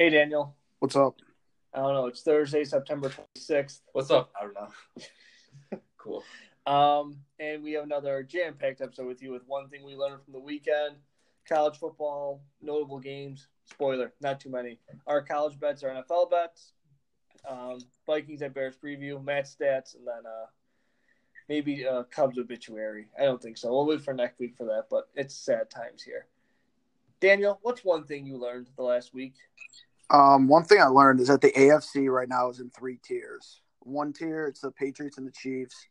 Hey, Daniel. What's up? I don't know. It's Thursday, September 26th. What's up? I don't know. cool. Um, and we have another jam-packed episode with you with one thing we learned from the weekend, college football, notable games. Spoiler, not too many. Our college bets are NFL bets, um, Vikings at Bears preview, match stats, and then uh, maybe uh, Cubs obituary. I don't think so. We'll wait for next week for that, but it's sad times here. Daniel, what's one thing you learned the last week? Um, one thing I learned is that the AFC right now is in three tiers. One tier, it's the Patriots and the Chiefs,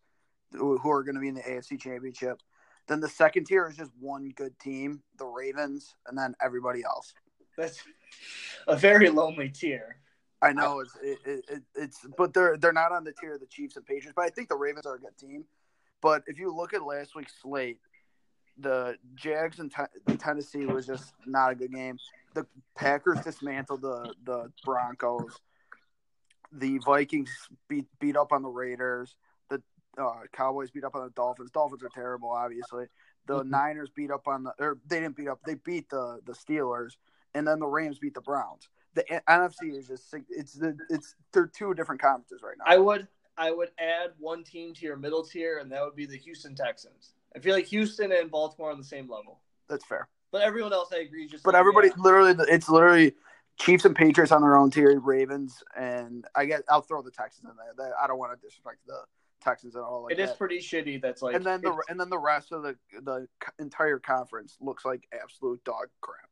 who are going to be in the AFC Championship. Then the second tier is just one good team, the Ravens, and then everybody else. That's a very lonely tier. I know it's it, it, it, it's, but they're they're not on the tier of the Chiefs and Patriots. But I think the Ravens are a good team. But if you look at last week's slate, the Jags and Ten- Tennessee was just not a good game. The Packers dismantled the the Broncos. The Vikings beat beat up on the Raiders. The uh, Cowboys beat up on the Dolphins. Dolphins are terrible, obviously. The Mhm. Niners beat up on the or they didn't beat up. They beat the the Steelers, and then the Rams beat the Browns. The NFC is just it's the it's they're two different conferences right now. I would I would add one team to your middle tier, and that would be the Houston Texans. I feel like Houston and Baltimore are on the same level, That's fair. but everyone else I agree just. But like, everybody, yeah. literally, it's literally Chiefs and Patriots on their own tier, Ravens, and I guess I'll throw the Texans in there. I don't want to disrespect the Texans at all. Like it is that. pretty shitty. That's like and then the and then the rest of the the entire conference looks like absolute dog crap.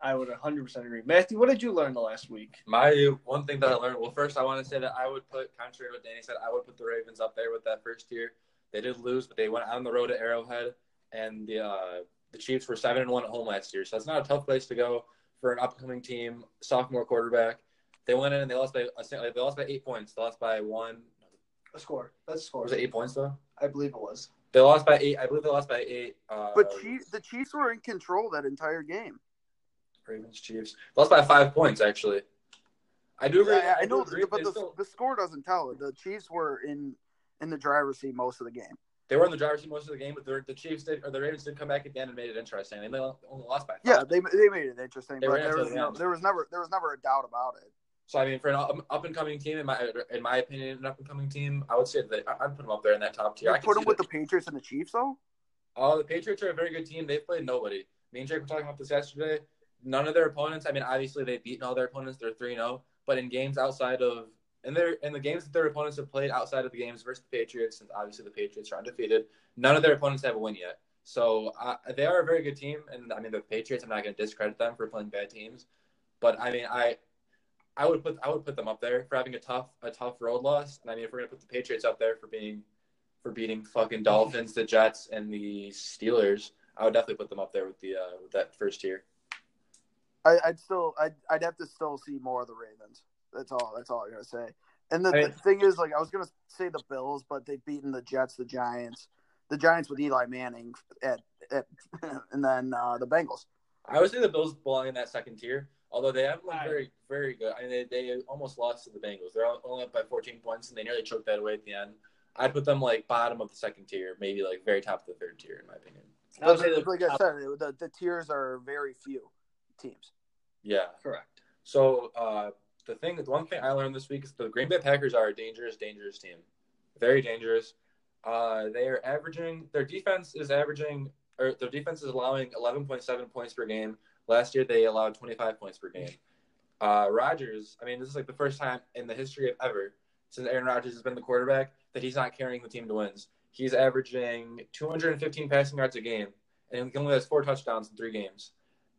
I would 100 percent agree. Matthew, what did you learn the last week? My one thing that I learned. Well, first I want to say that I would put, contrary to what Danny said, I would put the Ravens up there with that first tier. They did lose, but they went on the road to Arrowhead, and the uh, the Chiefs were seven and one at home last year. So that's not a tough place to go for an upcoming team, sophomore quarterback. They went in and they lost by they lost by eight points. They lost by one. A score. That's a score. Was it eight points though? I believe it was. They lost by eight. I believe they lost by eight. Uh, But Chief, the Chiefs were in control that entire game. Ravens Chiefs lost by five points actually. I do agree. I, I know, agree. but the, still- the score doesn't tell. The Chiefs were in in the driver's seat most of the game. They were in the driver's seat most of the game, but the, the Chiefs did, or the Ravens did come back at the end and made it interesting. They only lost by five. Yeah, they they made it interesting, They but there was the no, there was never there was never a doubt about it. So I mean, for an up and coming team, in my in my opinion, an up and coming team, I would say that I- I'd put them up there in that top tier. You I put them with that- the Patriots and the Chiefs, though. Oh, the Patriots are a very good team. They've played nobody. Me and Jake were talking about this yesterday. None of their opponents. I mean, obviously they've beaten all their opponents. They're three zero. Oh. But in games outside of in their in the games that their opponents have played outside of the games versus the Patriots, since obviously the Patriots are undefeated, none of their opponents have a win yet. So uh, they are a very good team. And I mean, the Patriots. I'm not going to discredit them for playing bad teams, but I mean, I I would put I would put them up there for having a tough a tough road loss. And I mean, if we're going to put the Patriots up there for being for beating fucking Dolphins, the Jets, and the Steelers, I would definitely put them up there with the uh, with that first tier. I, I'd still I'd, I'd have to still see more of the Ravens. That's all. That's all I'm gonna say. And the, I mean- the thing is, like, I was gonna say the Bills, but they've beaten the Jets, the Giants, the Giants with Eli Manning at, at and then uh, the Bengals. I would say the Bills belong in that second tier, although they haven't looked Right. very very good. I mean, they, they almost lost to the Bengals. They're only up by 14 points, and they nearly choked that away at the end. I'd put them like bottom of the second tier, maybe like very top of the third tier, in my opinion. I would say Like, the like I top- said, the, the tiers are very few teams. Yeah. correct. So uh, the thing, the one thing I learned this week is the Green Bay Packers are a dangerous, dangerous team. Very dangerous. Uh, they are averaging their defense is averaging or their defense is allowing 11.7 points per game. Last year they allowed 25 points per game. Uh, Rodgers, I mean, this is like the first time in the history of ever since Aaron Rodgers has been the quarterback that he's not carrying the team to wins. He's averaging 215 passing yards a game, and he only has four touchdowns in three games.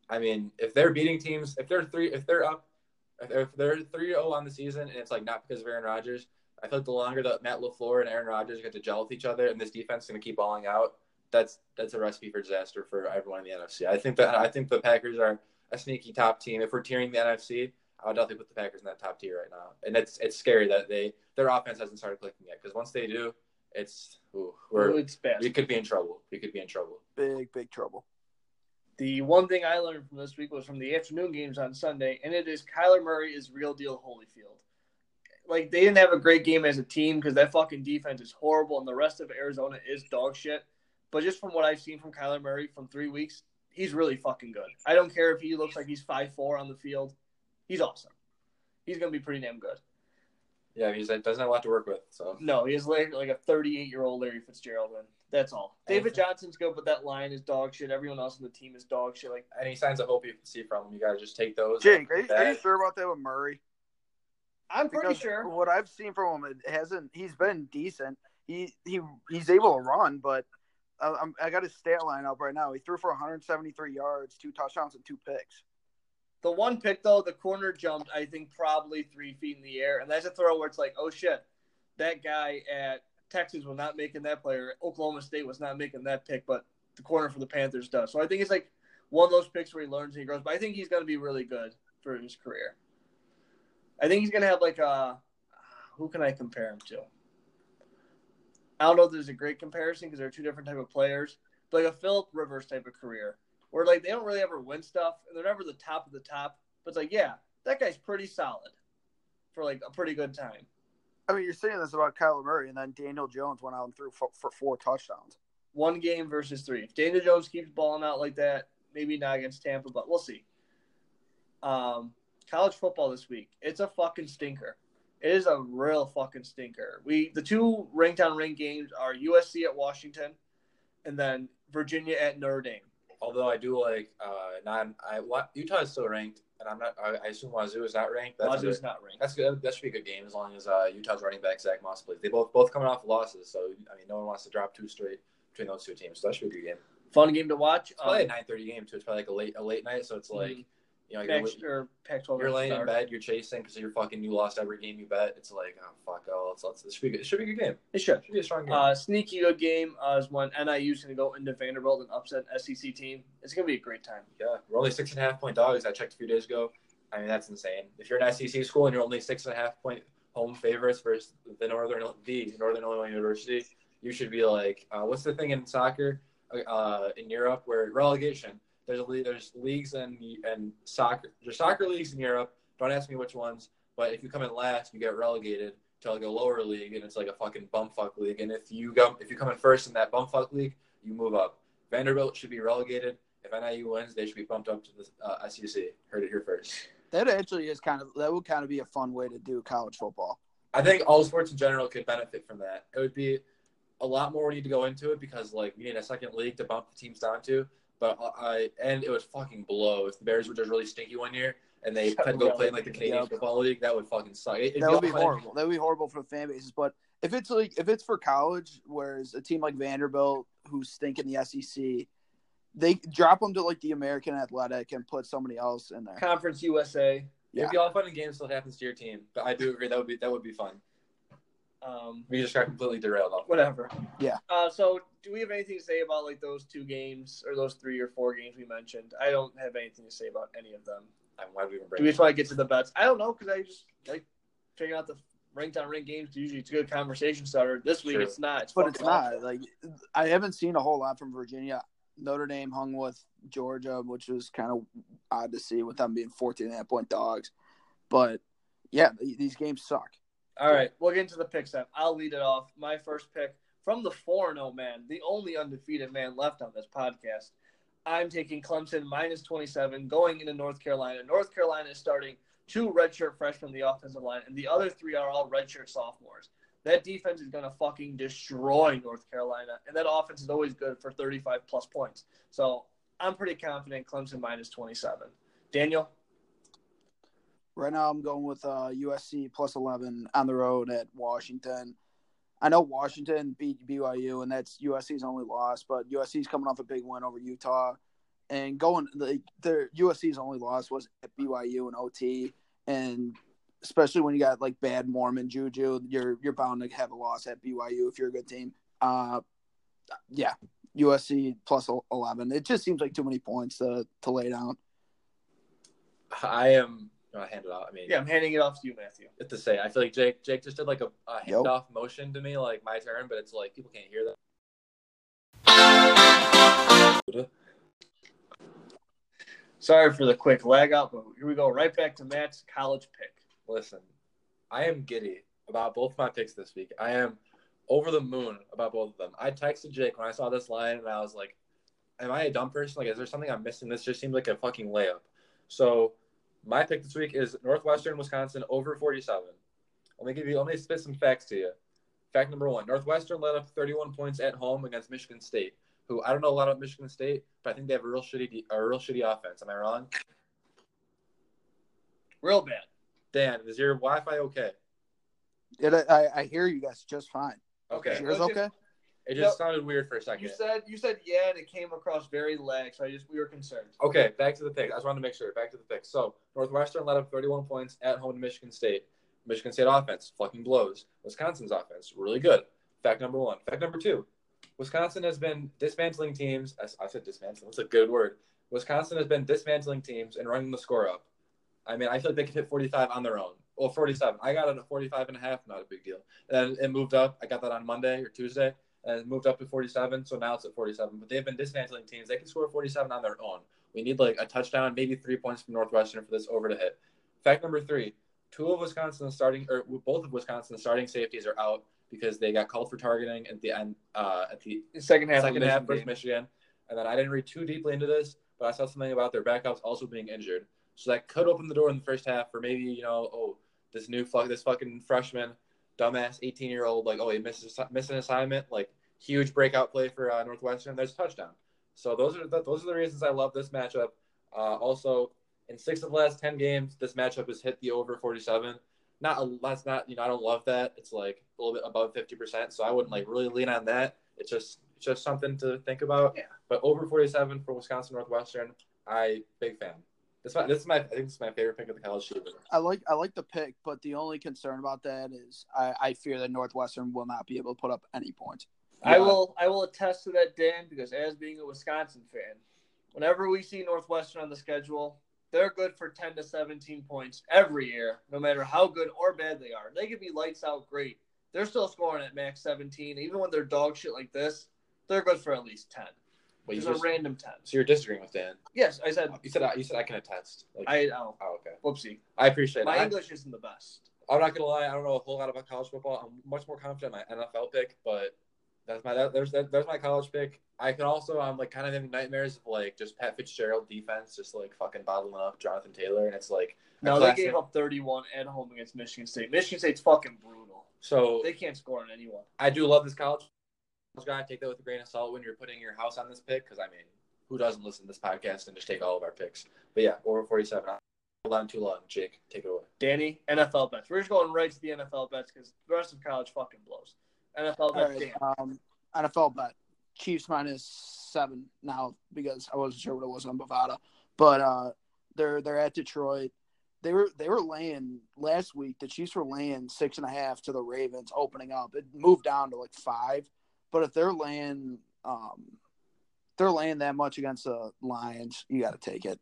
I mean, if they're beating teams, if they're three, if they're up, if they're, if they're three zero on the season, and it's like not because of Aaron Rodgers, I feel like the longer that Matt LaFleur and Aaron Rodgers get to gel with each other, and this defense is going to keep balling out, that's that's a recipe for disaster for everyone in the NFC. I think that I think the Packers are a sneaky top team. If we're tiering the NFC, I would definitely put the Packers in that top tier right now. And it's it's scary that they their offense hasn't started clicking yet because once they do, it's ooh, we're it's bad. we could be in trouble. We could be in trouble. Big big trouble. The one thing I learned from this week was from the afternoon games on Sunday, and it is Kyler Murray is real deal Holyfield. Like they didn't have a great game as a team because that fucking defense is horrible, and the rest of Arizona is dog shit. But just from what I've seen from Kyler Murray from three weeks, he's really fucking good. I don't care if he looks like he's five four on the field. He's awesome. He's gonna be pretty damn good. Yeah, he doesn't have a lot to work with. So No, he is like, like a 38 year old Larry Fitzgerald. And that's all. David Johnson's good, but that line is dog shit. Everyone else on the team is dog shit. Like any signs of hope you can see from him, you gotta just take those. Jake, are you, are you sure about that with Murray? I'm pretty sure. what I've seen from him, it hasn't. He's been decent. He he he's able to run, but uh, I'm, I got his stat line up right now. He threw for 173 yards, two touchdowns, and two picks. The one pick though, the corner jumped. I think probably three feet in the air, and that's a throw where it's like, oh shit, that guy at Texas was not making that player. Oklahoma State was not making that pick, but the corner for the Panthers does. So I think it's like one of those picks where he learns and he grows. But I think he's going to be really good for his career. I think he's going to have like a who can I compare him to? I don't know if there's a great comparison because they're two different type of players, but like a Philip Rivers type of career where like they don't really ever win stuff and they're never the top of the top. But it's like, yeah, that guy's pretty solid for like a pretty good time. I mean, you're saying this about Kyler Murray, and then Daniel Jones went out and threw for, for four touchdowns. One game versus three. If Daniel Jones keeps balling out like that, maybe not against Tampa, but we'll see. Um, college football this week. It's a fucking stinker. It is a real fucking stinker. We the two ranked on ranked games are USC at Washington, and then Virginia at Notre Dame. Although I do like uh non I what Utah is still ranked and I'm not I, I assume Wazzu is not ranked. That's Wazzu's good. not ranked. That's good. That should be a good game as long as uh, Utah's running back Zach Moss plays. They both both coming off losses, so I mean no one wants to drop two straight between those two teams. So that should be a good game. Fun game to watch. It's probably Um, a nine thirty game too. It's probably like a late a late night, so it's like Mhm. You know you're, Pac- Pac-12 you're laying in bed, you're chasing because you're fucking you lost every game you bet. It's like oh fuck oh let's let's this should be good. it should be a good game. It should. It should be a strong game. Uh, sneaky good game uh, is when NIU's going to go into Vanderbilt and upset an SEC team. It's going to be a great time. yeah, we're only six and a half point dogs. I checked a few days ago. I mean that's insane. If you're an SEC school and you're only six and a half point home favorites versus the Northern the Northern Illinois University, you should be like, uh, what's the thing in soccer uh, in Europe where relegation? There's a there's leagues and and soccer there's soccer leagues in Europe. Don't ask me which ones, but if you come in last, you get relegated to like a lower league, and it's like a fucking bumfuck league. And if you go if you come in first in that bumfuck league, you move up. Vanderbilt should be relegated. If NIU wins, they should be bumped up to the uh, SEC. Heard it here first. That actually is kind of that would kind of be a fun way to do college football. I think all sports in general could benefit from that. It would be a lot more we need to go into it because like we need a second league to bump the teams down to. But I and it was fucking blow. If the Bears were just really stinky one year and they had to go play in like the Canadian Yep. Football League, that would fucking suck. It, that would be horrible. That would be horrible for the fan bases. But if it's like if it's for college, whereas a team like Vanderbilt, who's stinking the SEC, they drop them to like the American Athletic and put somebody else in there. Conference USA. It'd be all fun and games till it happens to your team. But I do agree that would be that would be fun. Um, We just got completely derailed off. whatever. Yeah. Uh, so, do we have anything to say about like those two games or those three or four games we mentioned? I don't have anything to say about any of them. And why do we even bring Do we it just want to get to the bets? I don't know because I just like figuring out the ranked on ranked games. Usually, it's a good conversation starter. This week, Sure. it's not. It's but fucking it's not awful. like I haven't seen a whole lot from Virginia. Notre Dame hung with Georgia, which was kind of odd to see with them being 14 and a half point dogs. But yeah, these games suck. All right, we'll get into the picks up. I'll lead it off. My first pick from the 4 0 man, the only undefeated man left on this podcast. I'm taking Clemson minus 27 going into North Carolina. North Carolina is starting two redshirt freshmen on the offensive line, and the other three are all redshirt sophomores. That defense is going to fucking destroy North Carolina, and that offense is always good for 35 plus points. So I'm pretty confident Clemson minus 27. Daniel? Right now, I'm going with uh, USC plus 11 on the road at Washington. I know Washington beat BYU, and that's USC's only loss, but USC's coming off a big win over Utah. And going, like, their USC's only loss was at BYU and OT. And especially when you got like bad Mormon Juju, you're you're bound to have a loss at BYU if you're a good team. Uh, yeah, USC plus 11. It just seems like too many points to, to lay down. I am. I'll hand it out. I mean, Yeah, I'm handing it off to you, Matthew. What to say? I feel like Jake Jake just did like a, a Yep. handoff motion to me, like my turn, but it's like people can't hear that. Sorry for the quick lag out, but here we go. Right back to Matt's college pick. Listen, I am giddy about both my picks this week. I am over the moon about both of them. I texted Jake when I saw this line, and I was like, "Am I a dumb person? Like, is there something I'm missing? This just seems like a fucking layup." So, My pick this week is Northwestern Wisconsin over 47. Let me give you. Let me spit some facts to you. Fact number one: Northwestern led up 31 points at home against Michigan State, who I don't know a lot about Michigan State, but I think they have a real shitty, a real shitty offense. Am I wrong? Real bad. Dan, is your Wi-Fi okay? It, I, I hear you guys just fine. Okay. Is yours okay? It just sounded weird for a second. You said you said yeah, and it came across very lag, so I just we were concerned. Okay, back to the pick. I just wanted to make sure. Back to the pick. So Northwestern led up 31 points at home to Michigan State. Michigan State offense fucking blows. Wisconsin's offense really good. Fact number one. Fact number two. Wisconsin has been dismantling teams. I I said dismantling. That's a good word. Wisconsin has been dismantling teams and running the score up. I mean, I feel like they could hit 45 on their own. Well, 47. I got it at 45 and a half. Not a big deal. And it moved up. I got that on Monday or Tuesday. And moved up to 47. So now it's at 47. But they've been dismantling teams. They can score 47 on their own. We need like a touchdown, maybe three points from Northwestern for this over to hit. Fact number three: two of Wisconsin's starting, or both of Wisconsin's starting safeties are out because they got called for targeting at the end, uh, at the second half. second half Michigan versus. Michigan. And then I didn't read too deeply into this, but I saw something about their backups also being injured. So that could open the door in the first half for maybe you know, oh, this new fuck, this fucking freshman, dumbass, eighteen year old, like, oh, he misses missed an assignment, like huge breakout play for uh, Northwestern. There's a touchdown. So those are the, those are the reasons I love this matchup. Uh, also, in six of the last ten games, this matchup has hit the over 47. Not a, that's not you know I don't love that. It's like a little bit above 50 percent. So I wouldn't like really lean on that. It's just it's just something to think about. Yeah. But over 47 for Wisconsin Northwestern, I big fan. This is my, this is my I think this is my favorite pick of the college season. I like I like the pick, but the only concern about that is I, I fear that Northwestern will not be able to put up any points. I will I will attest to that, Dan, because as being a Wisconsin fan, whenever we see Northwestern on the schedule, they're good for ten to seventeen points every year, no matter how good or bad they are. They could be lights out great. They're still scoring at max seventeen, even when they're dog shit like this. They're good for at least ten. But you Just a just, random ten. so you're disagreeing with Dan. Yes, I said You said I- you said I can attest. Like, I oh oh okay. whoopsie. I appreciate My it. I- English isn't the best. I'm not gonna lie, I don't know a whole lot about college football. I'm much more confident in my NFL pick, but that's my that, there's that, there's my college pick. I can also I'm like kind of having nightmares of like just Pat Fitzgerald defense, just like fucking bottling up Jonathan Taylor, and it's like No, they classic- gave up 31 at home against Michigan State. Michigan State's fucking brutal. So They can't score on anyone. I do love this college guy. Take that with a grain of salt when you're putting your house on this pick, because I mean, who doesn't listen to this podcast and just take all of our picks? But yeah, over 47. Hold on too long, Jake. Take it away. Danny, NFL bets. We're just going right to the NFL bets because the rest of college fucking blows. NFL All bets, right, um, NFL bet Chiefs minus seven now because I wasn't sure what it was on Bovada, but uh, they're they're at Detroit. They were they were laying last week. The Chiefs were laying six and a half to the Ravens opening up. It moved down to like five, but if they're laying um, they're laying that much against the Lions, you got to take it.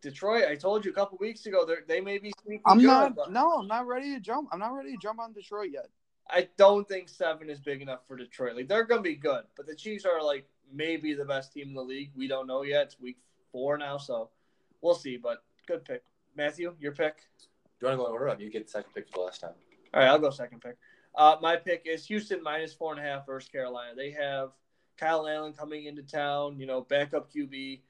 Detroit, I told you a couple weeks ago, they're- they may be sneaky I'm good, not. but No, I'm not ready to jump. I'm not ready to jump on Detroit yet. I don't think seven is big enough for Detroit. Like they're gonna be good, but the Chiefs are like maybe the best team in the league. We don't know yet. It's week four now, so we'll see. But good pick, Matthew. Your pick. Do you want to go in order? Or You get the second pick for the last time. All right, I'll go second pick. Uh, my pick is Houston minus four and a half versus Carolina. They have Kyle Allen coming into town, you know, backup QB,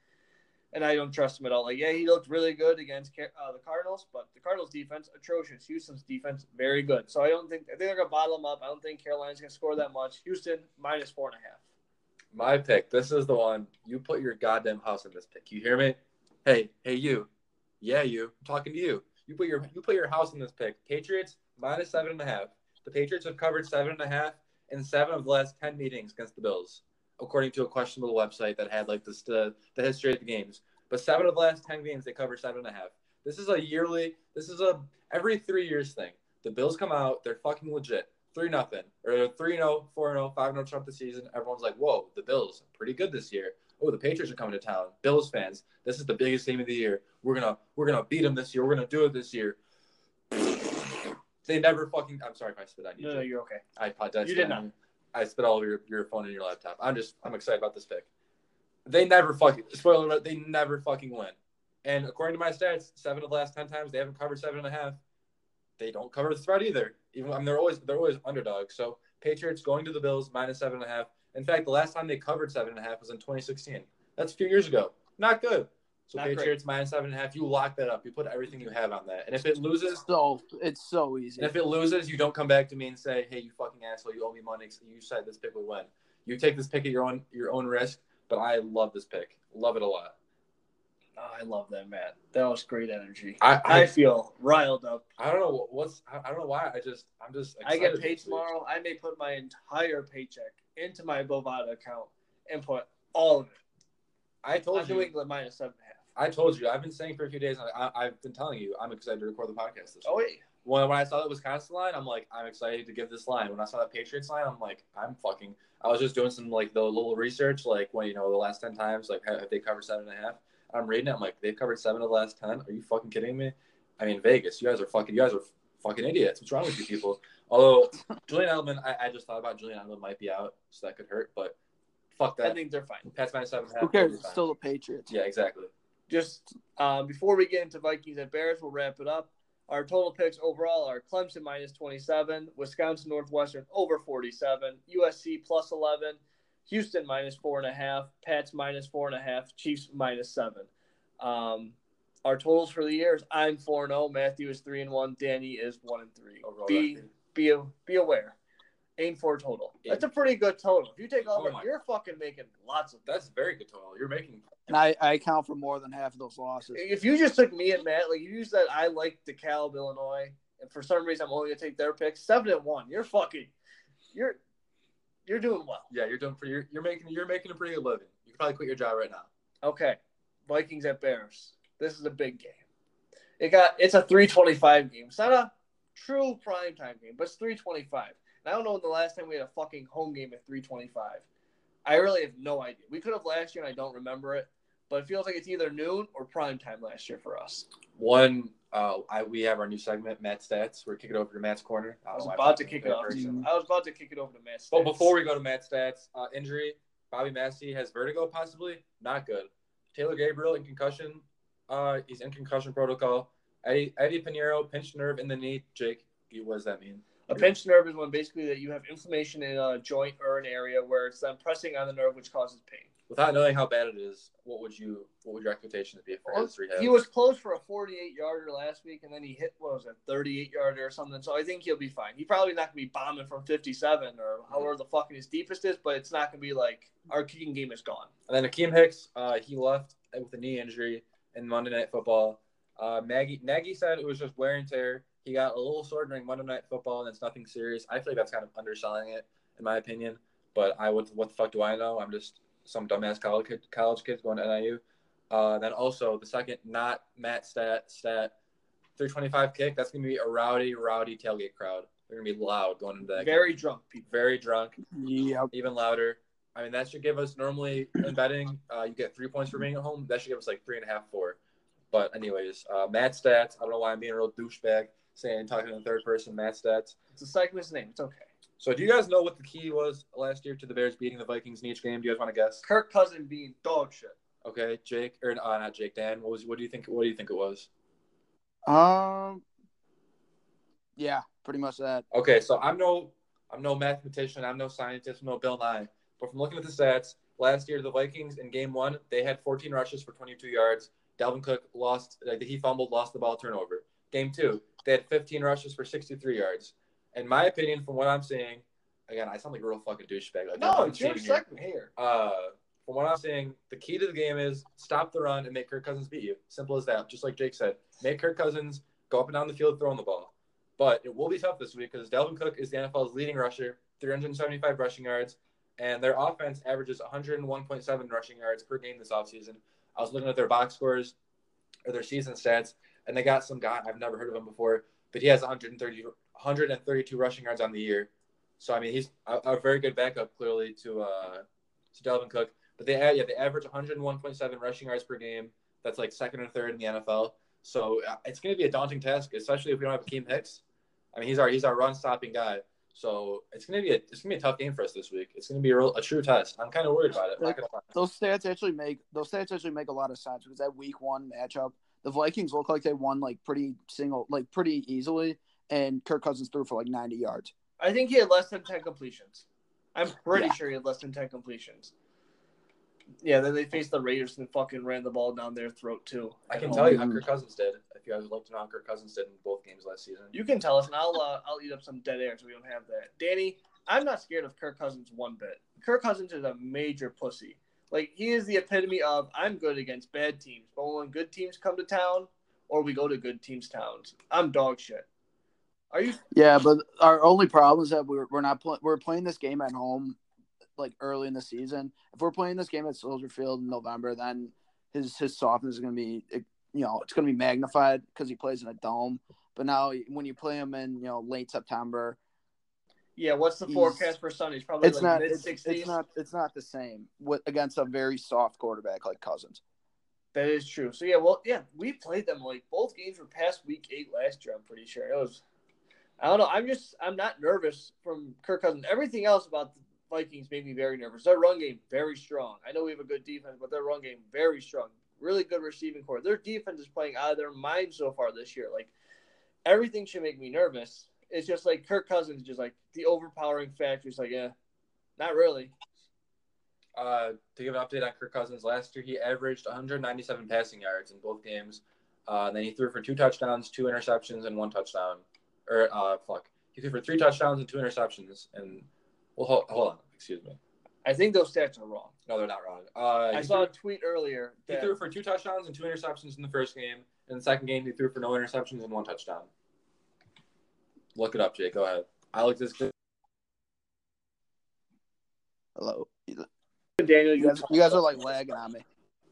and I don't trust him at all. Like, yeah, he looked really good against uh, the Cardinals, but the Cardinals' defense atrocious. Houston's defense very good. So I don't think I think they're gonna bottle them up. I don't think Carolina's gonna score that much. Houston minus four and a half. My pick. This is the one. You put your goddamn house in this pick. You hear me? Hey, hey, you. Yeah, you. I'm talking to you. You put your you put your house in this pick. Patriots minus seven and a half. The Patriots have covered seven and a half in seven of the last ten meetings against the Bills, according to a questionable website that had like the, the history of the games. But seven of the last ten games they cover seven and a half. This is a yearly. This is a every three years thing. The Bills come out. They're fucking legit. Three nothing or three 0 four 0 five 0 Trump the season. Everyone's like, whoa, the Bills pretty good this year. Oh, the Patriots are coming to town. Bills fans, this is the biggest game of the year. We're gonna we're gonna beat them this year. We're gonna do it this year. They never fucking. I'm sorry if I spit on you. No, no you're okay. I apologize. You did not. I spit all over your, your phone and your laptop. I'm just I'm excited about this pick. They never fucking spoiler alert, they never fucking win. And according to my stats, seven of the last ten times they haven't covered seven and a half. They don't cover the spread either. Even I mean, they're always they're always underdogs. So Patriots going to the Bills minus seven and a half. In fact, the last time they covered seven and a half was in 2016. That's a few years ago. Not good. So Not. Patriots minus seven and a half. You lock that up. You put everything you have on that. And if it loses, So it's so easy. and if it loses, you don't come back to me and say, "Hey, you fucking asshole, you owe me money. You said this pick would win." You take this pick at your own your own risk. But I love this pick. Love it a lot. Oh, I love that, Matt. That was great energy. I I I, feel riled up. I don't know what's I don't know why. I just I'm just I get paid tomorrow. I may put my entire paycheck into my Bovada account and put all of it. I told I'm you. New England minus seven and a half. I told you. I've been saying for a few days. I, I've been telling you. I'm excited to record the podcast this Oh week. wait, When, when I saw that Wisconsin line, I'm like, I'm excited to give this line. When I saw that Patriots line, I'm like, I'm fucking. I was just doing some like the little research, like when you know the last ten times, like have, have they covered seven and a half? I'm reading it. I'm like, they've covered seven of the last ten. Are you fucking kidding me? I mean, Vegas, you guys are fucking. You guys are fucking idiots. What's wrong with you people? Although Julian Edelman, I, I just thought about Julian Edelman might be out, so that could hurt. But fuck that. I think they're fine. Pats minus seven and a half. Who cares? they'll It's still the Patriots. Yeah, exactly. Just uh, before we get into Vikings and Bears, we'll wrap it up. Our total picks overall are Clemson minus 27, Wisconsin Northwestern over 47, USC plus 11, Houston minus 4.5, Pats minus 4.5, Chiefs minus 7. Um, our totals for the year is I'm 4 0, Matthew is 3 and 1, Danny is 1 and 3. Overall Be, be, be aware. Aim for total. That's a pretty good total. If you take all Oh of you're fucking making lots of That's very good total. You're making And I, I account for more than half of those losses. If you just took me and Matt, like if you said I like DeKalb, Illinois, and for some reason I'm only gonna take their picks, seven and one, you're fucking, you're, you're doing well. yeah. You're doing pretty. You're, you're making you're making a pretty good living. You could probably quit your job right now. Okay, Vikings at Bears. This is a big game. It got it's a 325 game. It's not a true prime time game, but it's 325. And I don't know when the last time we had a fucking home game at 325. I really have no idea. We could have last year, and I don't remember it. But it feels like it's either noon or prime time last year for us. One, uh, I we have our new segment, Matt Stats. We're kicking it over to Matt's corner. I was why about to kick it off. person. I was about to kick it over to Matt. But before we go to Matt Stats, uh, injury, Bobby Massie has vertigo, possibly not good. Taylor Gabriel in concussion. Uh, he's in concussion protocol. Eddy Eddy Piñeiro pinched nerve in the knee. Jake, what does that mean? A pinched nerve is when basically that you have inflammation in a joint or an area where it's then pressing on the nerve, which causes pain. Without knowing how bad it is, what would you what would your expectations be for his rehab? He was close for a 48 yarder last week, and then he hit what was it, 38 yarder or something. So I think he'll be fine. He probably not gonna be bombing from 57 or however the fucking his deepest is, but it's not gonna be like our kicking game is gone. And then Akiem Hicks, uh, he left with a knee injury in Monday Night Football. Uh, Maggie Nagy said it was just wear and tear. He got a little sore during Monday Night Football, and it's nothing serious. I feel like that's kind of underselling it, in my opinion. But I would, what the fuck do I know? I'm just some dumbass college kid, college kid going to NIU. Uh, then also the second, not Matt Stat Stat, 325 kick. That's gonna be a rowdy, rowdy tailgate crowd. They're gonna be loud going into that. game. Very drunk people. very drunk Yep. even louder. I mean, that should give us normally in betting, uh, you get three points for being at home. That should give us like three and a half, four. But anyways, uh, Matt Stats. I don't know why I'm being a real douchebag saying talking in the third person. Matt Stats. It's a segment's name. It's okay. So, do you guys know what the key was last year to the Bears beating the Vikings in each game? Do you guys want to guess? Kirk Cousin being dog shit. Okay, Jake or uh, not Jake? Dan. What was? What do you think? What do you think it was? Um. Yeah, pretty much that. Okay, so I'm no, I'm no mathematician. I'm no scientist. I'm no Bill Nye. But from looking at the stats, last year the Vikings in Game One they had 14 rushes for 22 yards. Dalvin Cook lost. Like, he fumbled, lost the ball, turnover. Game Two they had 15 rushes for 63 yards. In my opinion, from what I'm seeing, again I sound like a real fucking douchebag. Like, No, it's your cheating here. Uh, from what I'm saying, the key to the game is stop the run and make Kirk Cousins beat you. Simple as that. Just like Jake said, make Kirk Cousins go up and down the field throwing the ball. But it will be tough this week because Dalvin Cook is the NFL's leading rusher, 375 rushing yards, and their offense averages 101.7 rushing yards per game this offseason. I was looking at their box scores or their season stats, and they got some guy I've never heard of him before, but he has 130, 132 rushing yards on the year. So I mean, he's a, a very good backup clearly to uh, to Dalvin Cook. But they yeah they average 101.7 rushing yards per game. That's like second or third in the NFL. So uh, it's going to be a daunting task, especially if we don't have Akiem Hicks. I mean, he's our he's our run stopping guy. So it's going to be a it's to be a tough game for us this week. It's going to be a, real, a true test. I'm kind of worried about it. Gonna. Those stats actually make those stats actually make a lot of sense because that week one matchup, the Vikings look like they won like pretty single, like pretty easily, and Kirk Cousins threw for like 90 yards. I think he had less than 10 completions. I'm pretty Yeah. sure he had less than 10 completions. Yeah, then they faced the Raiders and fucking ran the ball down their throat too. I can At tell you how Kirk Cousins did. If you guys would like to know how Kirk Cousins did in both games last season. You can tell us, and I'll uh, I'll eat up some dead air so we don't have that. Danny, I'm not scared of Kirk Cousins one bit. Kirk Cousins is a major pussy. Like he is the epitome of I'm good against bad teams, but when good teams come to town, or we go to good teams' towns, I'm dog shit. Are you? Yeah, but our only problem is that we're we're not pl- we're playing this game at home, like early in the season. If we're playing this game at Soldier Field in November, then his his softness is going to be you know it's going to be magnified because he plays in a dome. But now when you play him in you know late September, Yeah. What's the forecast for Sunday? It's probably it's like not mid it's, sixties. it's not it's not the same with against a very soft quarterback like Cousins. That is true. So yeah, well, yeah, we played them like both games were past week eight last year. I'm pretty sure it was. I don't know. I'm just I'm not nervous from Kirk Cousins. Everything else about the Vikings made me very nervous. Their run game very strong. I know we have a good defense, but their run game very strong. Really good receiving core. Their defense is playing out of their mind so far this year. Like everything should make me nervous. It's just like Kirk Cousins, just like the overpowering factor. It's like, yeah, not really. Uh, to give an update on Kirk Cousins, last year he averaged 197 passing yards in both games. Uh, and then he threw for two touchdowns, two interceptions, and one touchdown. Or uh, fuck, he threw for three touchdowns and two interceptions. And well, hold, hold on, excuse me. I think those stats are wrong. No, they're not wrong. Uh, I saw threw- a tweet earlier He threw for two touchdowns and two interceptions in the first game. In the second game, he threw for no interceptions and one touchdown. Look it up, Jake. Go ahead. I looked this. Hello, Daniel, you guys, you guys are like lagging on me.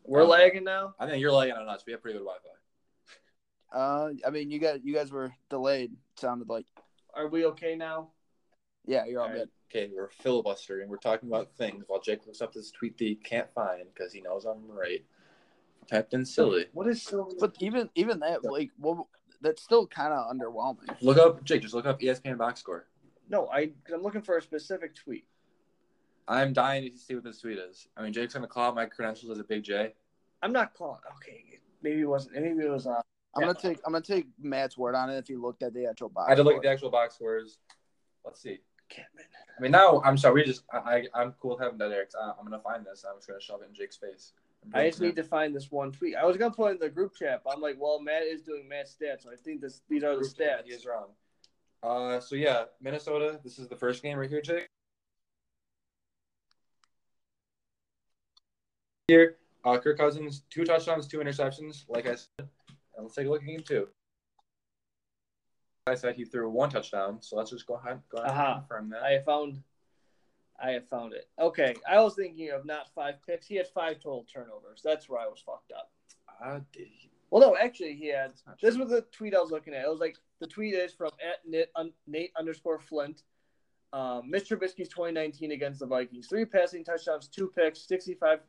we're lagging now. I think you're lagging on us. We have pretty good Wi-Fi. Uh, I mean you got you guys were delayed. Sounded like Are we okay now? yeah, you're all All right. good. Okay, we're filibustering. We're talking about things while Jake looks up this tweet that he can't find because he knows I'm right. Captain Silly. What is so? But even even that like well, that's still kind of underwhelming. Look up, Jake. Just look up ESPN box score. No, I I'm looking for a specific tweet. I'm dying to see what this tweet is. I mean, Jake's gonna call out my credentials as a big J. I'm not calling. Okay, maybe it wasn't. Maybe it was. Uh, I'm gonna take I'm gonna take Matt's word on it if you looked at the actual box. I had to look at the actual box scores. Let's see. Kidman. I mean, now I'm sorry. We just I, I I'm cool having that there. 'cause I, I'm gonna find this. I'm just gonna shove it in Jake's face. I just need to find this one tweet. I was gonna put in the group chat, but I'm like, well, Matt is doing Matt stats, so I think this these are the stats. He is wrong. Uh, so yeah, Minnesota. This is the first game right here, Jake. Here, uh, Kirk Cousins, two touchdowns, two interceptions. Like I said, and let's take a look at game two. I said he threw one touchdown, so let's just go ahead, go ahead Aha. and confirm that. I found. I have found it. Okay, I was thinking of not five picks. He had five total turnovers. That's where I was fucked up. Uh, did he- Well, no, actually, he had. This was the tweet I was looking at. It was like the tweet is from at Nate, un, Nate underscore Flint. Um, Mr. Trubisky's 2019 against the Vikings: three passing touchdowns, two picks, 65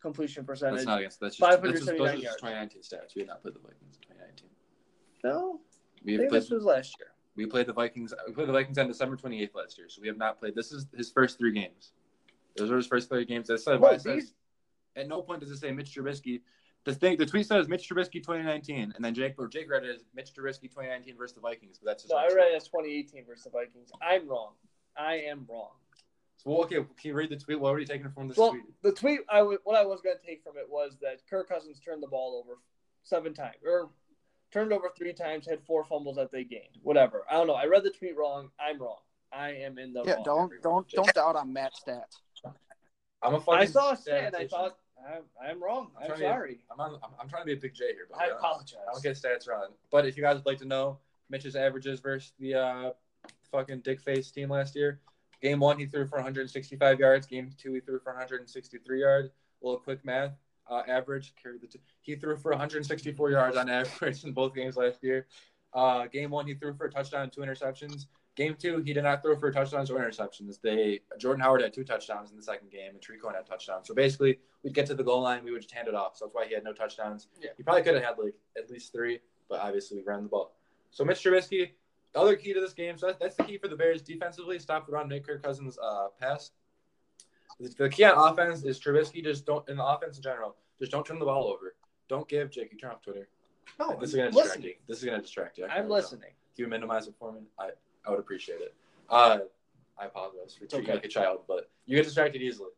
completion percentage. That's not against. That's just, that's just, those 579 yards. 2019 stats. We had not played the Vikings in 2019. no, We I think played. this was last year. We played the Vikings. We played the Vikings on December 28th last year, so we have not played. This is his first three games. Those are his first three games. That's why it says- at no point does it say Mitch Trubisky. The thing, the tweet says Mitch Trubisky 2019, and then Jake or Jake read it as Mitch Trubisky 2019 versus the Vikings, but that's just no, I read it as 2018 versus the Vikings. I'm wrong. I am wrong. So well, okay, can you read the tweet? What were you taking from this Well, tweet? the tweet I w- what I was going to take from it was that Kirk Cousins turned the ball over seven times, or turned over three times, had four fumbles that they gained. Whatever. I don't know. I read the tweet wrong. I'm wrong. I am in the Yeah, wrong. don't everyone. don't don't doubt on Matt's stats. I'm a fucking. I saw a stat I thought I'm, I'm wrong. I'm I'm trying to- sorry. I'm, on, I'm, I'm trying to be a big J here, but I I, apologize. I don't get stats wrong. But if you guys would like to know Mitch's averages versus the uh, fucking dick face team last year, game one he threw for 165 yards. Game two he threw for 163 yards. A little quick math. Uh, average carried the. T- he threw for 164 yards on average in both games last year. Uh, game one he threw for a touchdown, and two interceptions. Game two he did not throw for touchdowns or interceptions. They Jordan Howard had two touchdowns in the second game, and Tarik Cohen had touchdowns. So basically, we'd get to the goal line, we would just hand it off. So that's why he had no touchdowns. Yeah. He probably could have had like at least three, but obviously we ran the ball. So Mitch Trubisky, the other key to this game, so that's the key for the Bears defensively. Stop the run, make Kirk Cousins uh, pass. The key on offense is Trubisky just don't in the offense in general, just don't turn the ball over. Don't give Jake. You turn off Twitter. No, this is gonna distract listening. you. This is gonna distract you. I I'm tell. listening. If you minimize it for me, I, I would appreciate it. Uh, I apologize for treating you okay. like a child, but you get distracted easily.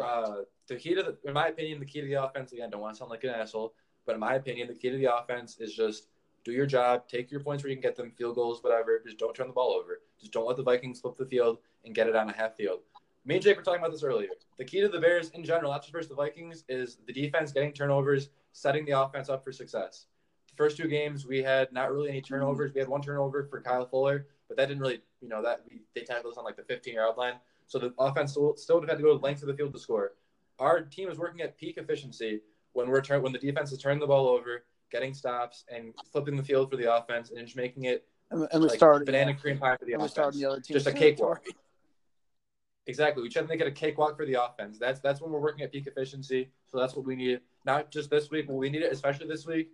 Uh, the key to the, in my opinion, the key to the offense again. Don't want to sound like an asshole, but in my opinion, the key to the offense is just do your job, take your points where you can get them, field goals, whatever. Just don't turn the ball over. Just don't let the Vikings flip the field and get it on a half field. Me and Jake were talking about this earlier. The key to the Bears in general, not just versus the Vikings, is the defense getting turnovers, setting the offense up for success. The first two games, we had not really any turnovers. We had one turnover for Kyle Fuller, but that didn't really, you know, that we, they tackled us on like the 15 yard line. So the offense still, still would have had to go the length of the field to score. Our team is working at peak efficiency when we're turn, when the defense is turning the ball over, getting stops, and flipping the field for the offense, and just making it And, and we like started banana cream pie for the and we offense. started the other team. Just a cakewalk. Exactly. We try to make it a cakewalk for the offense. That's that's when we're working at peak efficiency. So that's what we need. Not just this week, but we need it especially this week.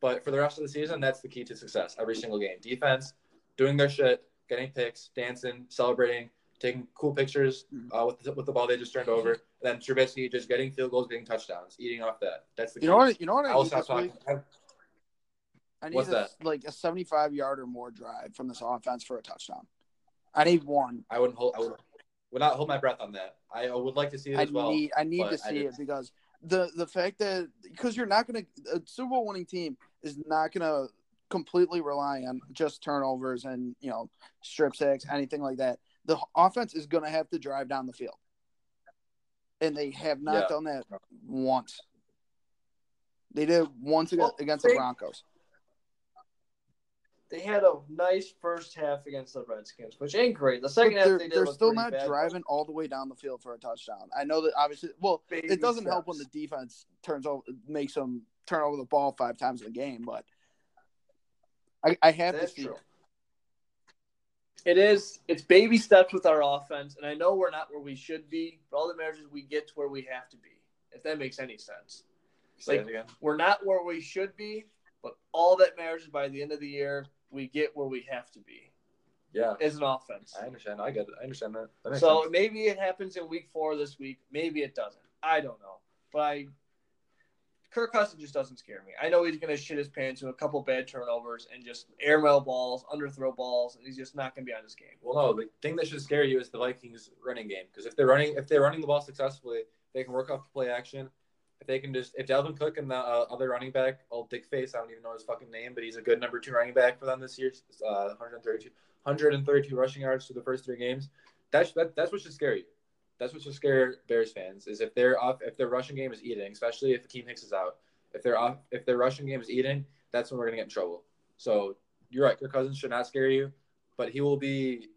But for the rest of the season, that's the key to success every single game. Defense, doing their shit, getting picks, dancing, celebrating, taking cool pictures uh, with, the, with the ball they just turned over. And then Trubisky just getting field goals, getting touchdowns, eating off that. That's the key. You know what? You know what I I will need stop this week? talking. I need What's a, that? like a seventy-five yard or more drive from this offense for a touchdown. I need one. I wouldn't hold. I would, would not hold my breath on that. I would like to see it I as well. need. I need to see it because the the fact that because you're not going to a Super Bowl winning team is not going to completely rely on just turnovers and you know strip sacks, anything like that. The offense is going to have to drive down the field, and they have not Yeah. done that once. They did once Well, against, against they- the Broncos. They had a nice first half against the Redskins, which ain't great. The second half they're, they did they're still not bad, driving all the way down the field for a touchdown. I know that obviously. Well, but it doesn't baby help when the defense turns over, makes them turn over the ball five times in a game. But I, I have That's to see true. it. It is. It's baby steps with our offense, and I know we're not where we should be, but all that matters is we get to where we have to be. If that makes any sense, Say Like- it again. we're not where we should be, but all that matters is by the end of the year we get where we have to be Yeah, as an offense. I understand. I get it. I understand that. that So sense. maybe it happens in week four this week. Maybe it doesn't. I don't know. But I, Kirk Cousins just doesn't scare me. I know he's going to shit his pants with a couple bad turnovers and just airmail balls, underthrow balls, and he's just not going to be on his game. Well, no, the thing that should scare you is the Vikings running game because if they're running, if they're running the ball successfully, they can work off the play action. If they can just, if Dalvin Cook and the uh, other running back, old Dick Face, I don't even know his fucking name, but he's a good number two running back for them this year. Uh, 132, 132 rushing yards through the first three games. That's that, that's what should scare you. That's what should scare Bears fans is if they're off, if their rushing game is eating, especially if Akiem Hicks is out. If they're off, if their rushing game is eating, that's when we're gonna get in trouble. So you're right, Kirk Cousins should not scare you, but he will be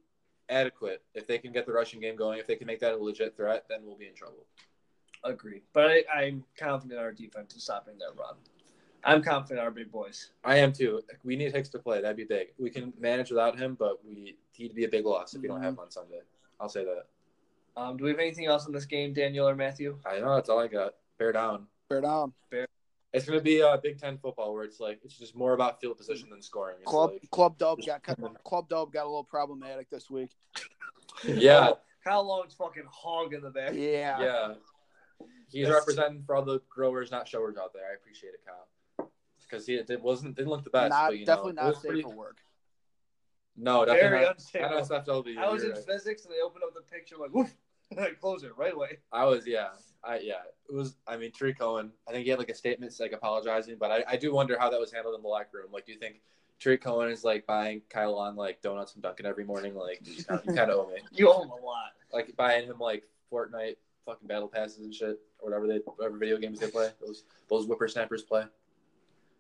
adequate if they can get the rushing game going. If they can make that a legit threat, then we'll be in trouble. Agreed. But I, I'm confident our defense is stopping that run. I'm confident our big boys. I am too. We need Hicks to play. That'd be big. We can manage without him, but we he'd be a big loss if we don't have him on Sunday. I'll say that. Um, do we have anything else in this game, Daniel or Matthew? I know that's all I got. Bear down. Bear down. It's gonna be uh, Big Ten football where it's like it's just more about field position than scoring. It's Club like, Club Dub got Club Dub got a little problematic this week. yeah, Kyle Long's fucking hog in the back. Yeah. yeah. He's That's- representing for all the growers, not showers out there. I appreciate it, Kyle. Because he it wasn't didn't look the best. not but, you definitely know, not was safe pretty- for work. No, definitely Very not. unsafe. Not I was you're in right. physics and they opened up the picture like woof, and I close it right away. I was, yeah, I yeah. It was. I mean, Tarik Cohen. I think he had like a statement like apologizing, but I, I do wonder how that was handled in the locker room. Like, do you think Tarik Cohen is like buying Kyle on like donuts from Dunkin' every morning? Like, you kind of owe me. You owe him a lot. Like buying him like Fortnite fucking battle passes and shit, or whatever they whatever video games they play. Those those whippersnappers play.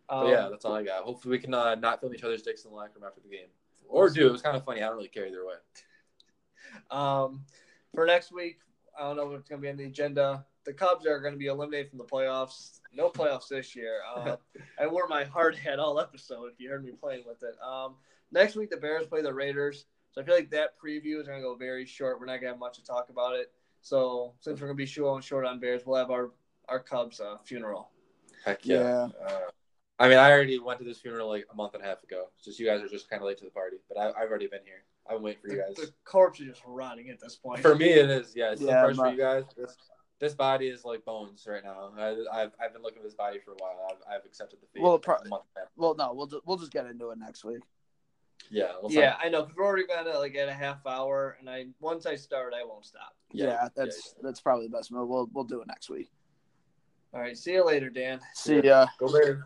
Um, yeah, that's all I got. Hopefully, we can uh, not film each other's dicks in the locker room after the game, or do. It was kind of funny. I don't really care either way. Um, for next week, I don't know what's going to be on the agenda. The Cubs are going to be eliminated from the playoffs. No playoffs this year. Uh, I wore my hard hat all episode. If you heard me playing with it. Um, next week the Bears play the Raiders, so I feel like that preview is going to go very short. We're not going to have much to talk about it. So since we're going to be short short on Bears, we'll have our our Cubs uh, funeral. Heck Yeah. Uh, I mean, I already went to this funeral like a month and a half ago. It's just you guys are just kind of late to the party, but I, I've already been here. I've been waiting for you guys. the corpse is just rotting at this point. For me, it is. Yeah, it's Yeah, the first for you guys. This, this body is like bones right now. I, I've, I've been looking at this body for a while. I've, I've accepted the fate. Well, like, pro- a month and a half. Well, no, we'll ju- we'll just get into it next week. Yeah. let's Yeah, I know because we're already gonna like at a half hour, and I once I start, I won't stop. Yeah, that's that's probably the best move. We'll we'll do it next week. All right, see you later, Dan. See ya. Go Bears.